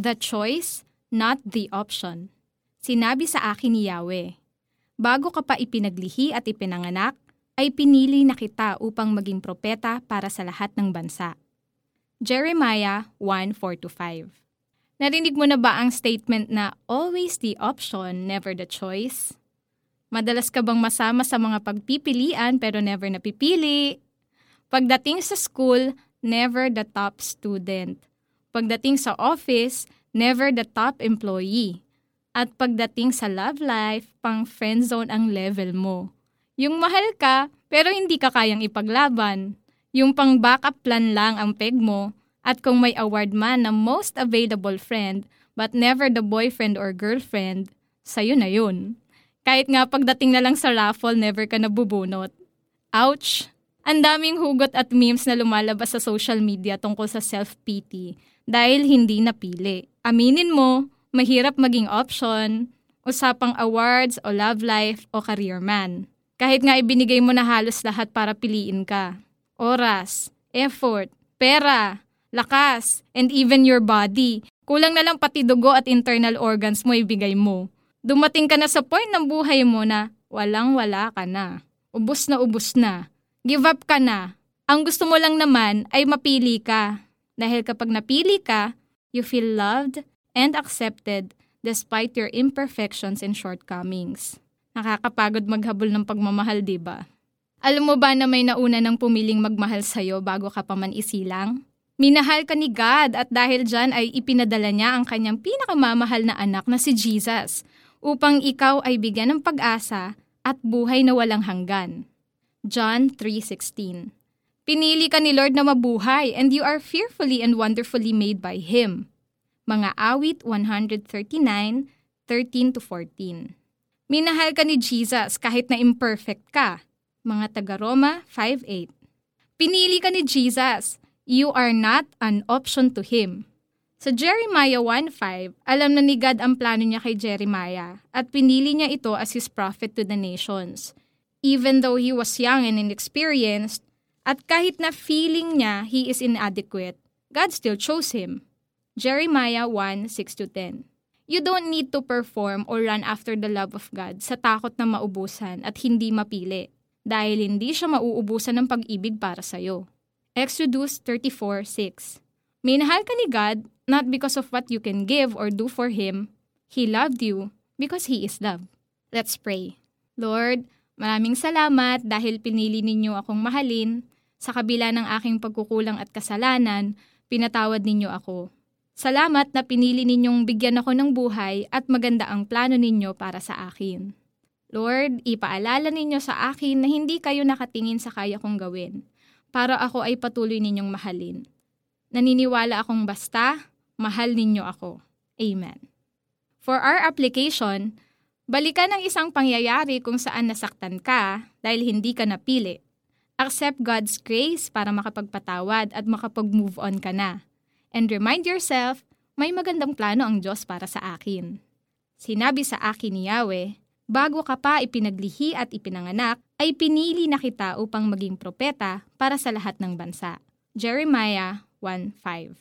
The choice, not the option. Sinabi sa akin ni Yahweh, Bago ka pa ipinaglihi at ipinanganak, ay pinili na kita upang maging propeta para sa lahat ng bansa. Jeremiah 1:4-5 Narinig mo na ba ang statement na always the option, never the choice? Madalas ka bang masama sa mga pagpipilian pero never napipili? Pagdating sa school, never the top student. Pagdating sa office, never the top employee. At pagdating sa love life, pang friend zone ang level mo. Yung mahal ka, pero hindi ka kayang ipaglaban. Yung pang backup plan lang ang peg mo. At kung may award man na most available friend, but never the boyfriend or girlfriend, sa'yo na yun. Kahit nga pagdating na lang sa raffle, never ka nabubunot. Ouch! Ang daming hugot at memes na lumalabas sa social media tungkol sa self-pity dahil hindi napili. Aminin mo, mahirap maging option, usapang awards o love life o career man. Kahit nga ibinigay mo na halos lahat para piliin ka. Oras, effort, pera, lakas, and even your body. Kulang na lang pati dugo at internal organs mo ibigay mo. Dumating ka na sa point ng buhay mo na walang-wala ka na. Ubus na ubus na. Give up ka na. Ang gusto mo lang naman ay mapili ka. Dahil kapag napili ka, you feel loved and accepted despite your imperfections and shortcomings. Nakakapagod maghabol ng pagmamahal, di ba? Alam mo ba na may nauna ng pumiling magmahal sa'yo bago ka pa man isilang? Minahal ka ni God at dahil dyan ay ipinadala niya ang kanyang pinakamamahal na anak na si Jesus upang ikaw ay bigyan ng pag-asa at buhay na walang hanggan. John 3.16 Pinili ka ni Lord na mabuhay and you are fearfully and wonderfully made by Him. Mga awit 139, 13-14 Minahal ka ni Jesus kahit na imperfect ka. Mga taga-Roma 5.8 Pinili ka ni Jesus. You are not an option to Him. Sa Jeremiah 1.5, alam na ni God ang plano niya kay Jeremiah at pinili niya ito as His prophet to the nations. Even though he was young and inexperienced, at kahit na feeling niya he is inadequate, God still chose him. Jeremiah 1:6-10. You don't need to perform or run after the love of God sa takot na maubusan at hindi mapili dahil hindi siya mauubusan ng pag-ibig para sa iyo. Exodus 34:6. Minahal ka ni God not because of what you can give or do for Him. He loved you because He is love. Let's pray. Lord, Maraming salamat dahil pinili ninyo akong mahalin. Sa kabila ng aking pagkukulang at kasalanan, pinatawad ninyo ako. Salamat na pinili ninyong bigyan ako ng buhay at maganda ang plano ninyo para sa akin. Lord, ipaalala ninyo sa akin na hindi kayo nakatingin sa kaya kong gawin para ako ay patuloy ninyong mahalin. Naniniwala akong basta, mahal ninyo ako. Amen. For our application, Balikan ang isang pangyayari kung saan nasaktan ka dahil hindi ka napili. Accept God's grace para makapagpatawad at makapag-move on ka na. And remind yourself, may magandang plano ang Diyos para sa akin. Sinabi sa akin ni Yahweh, bago ka pa ipinaglihi at ipinanganak, ay pinili na kita upang maging propeta para sa lahat ng bansa. Jeremiah 1.5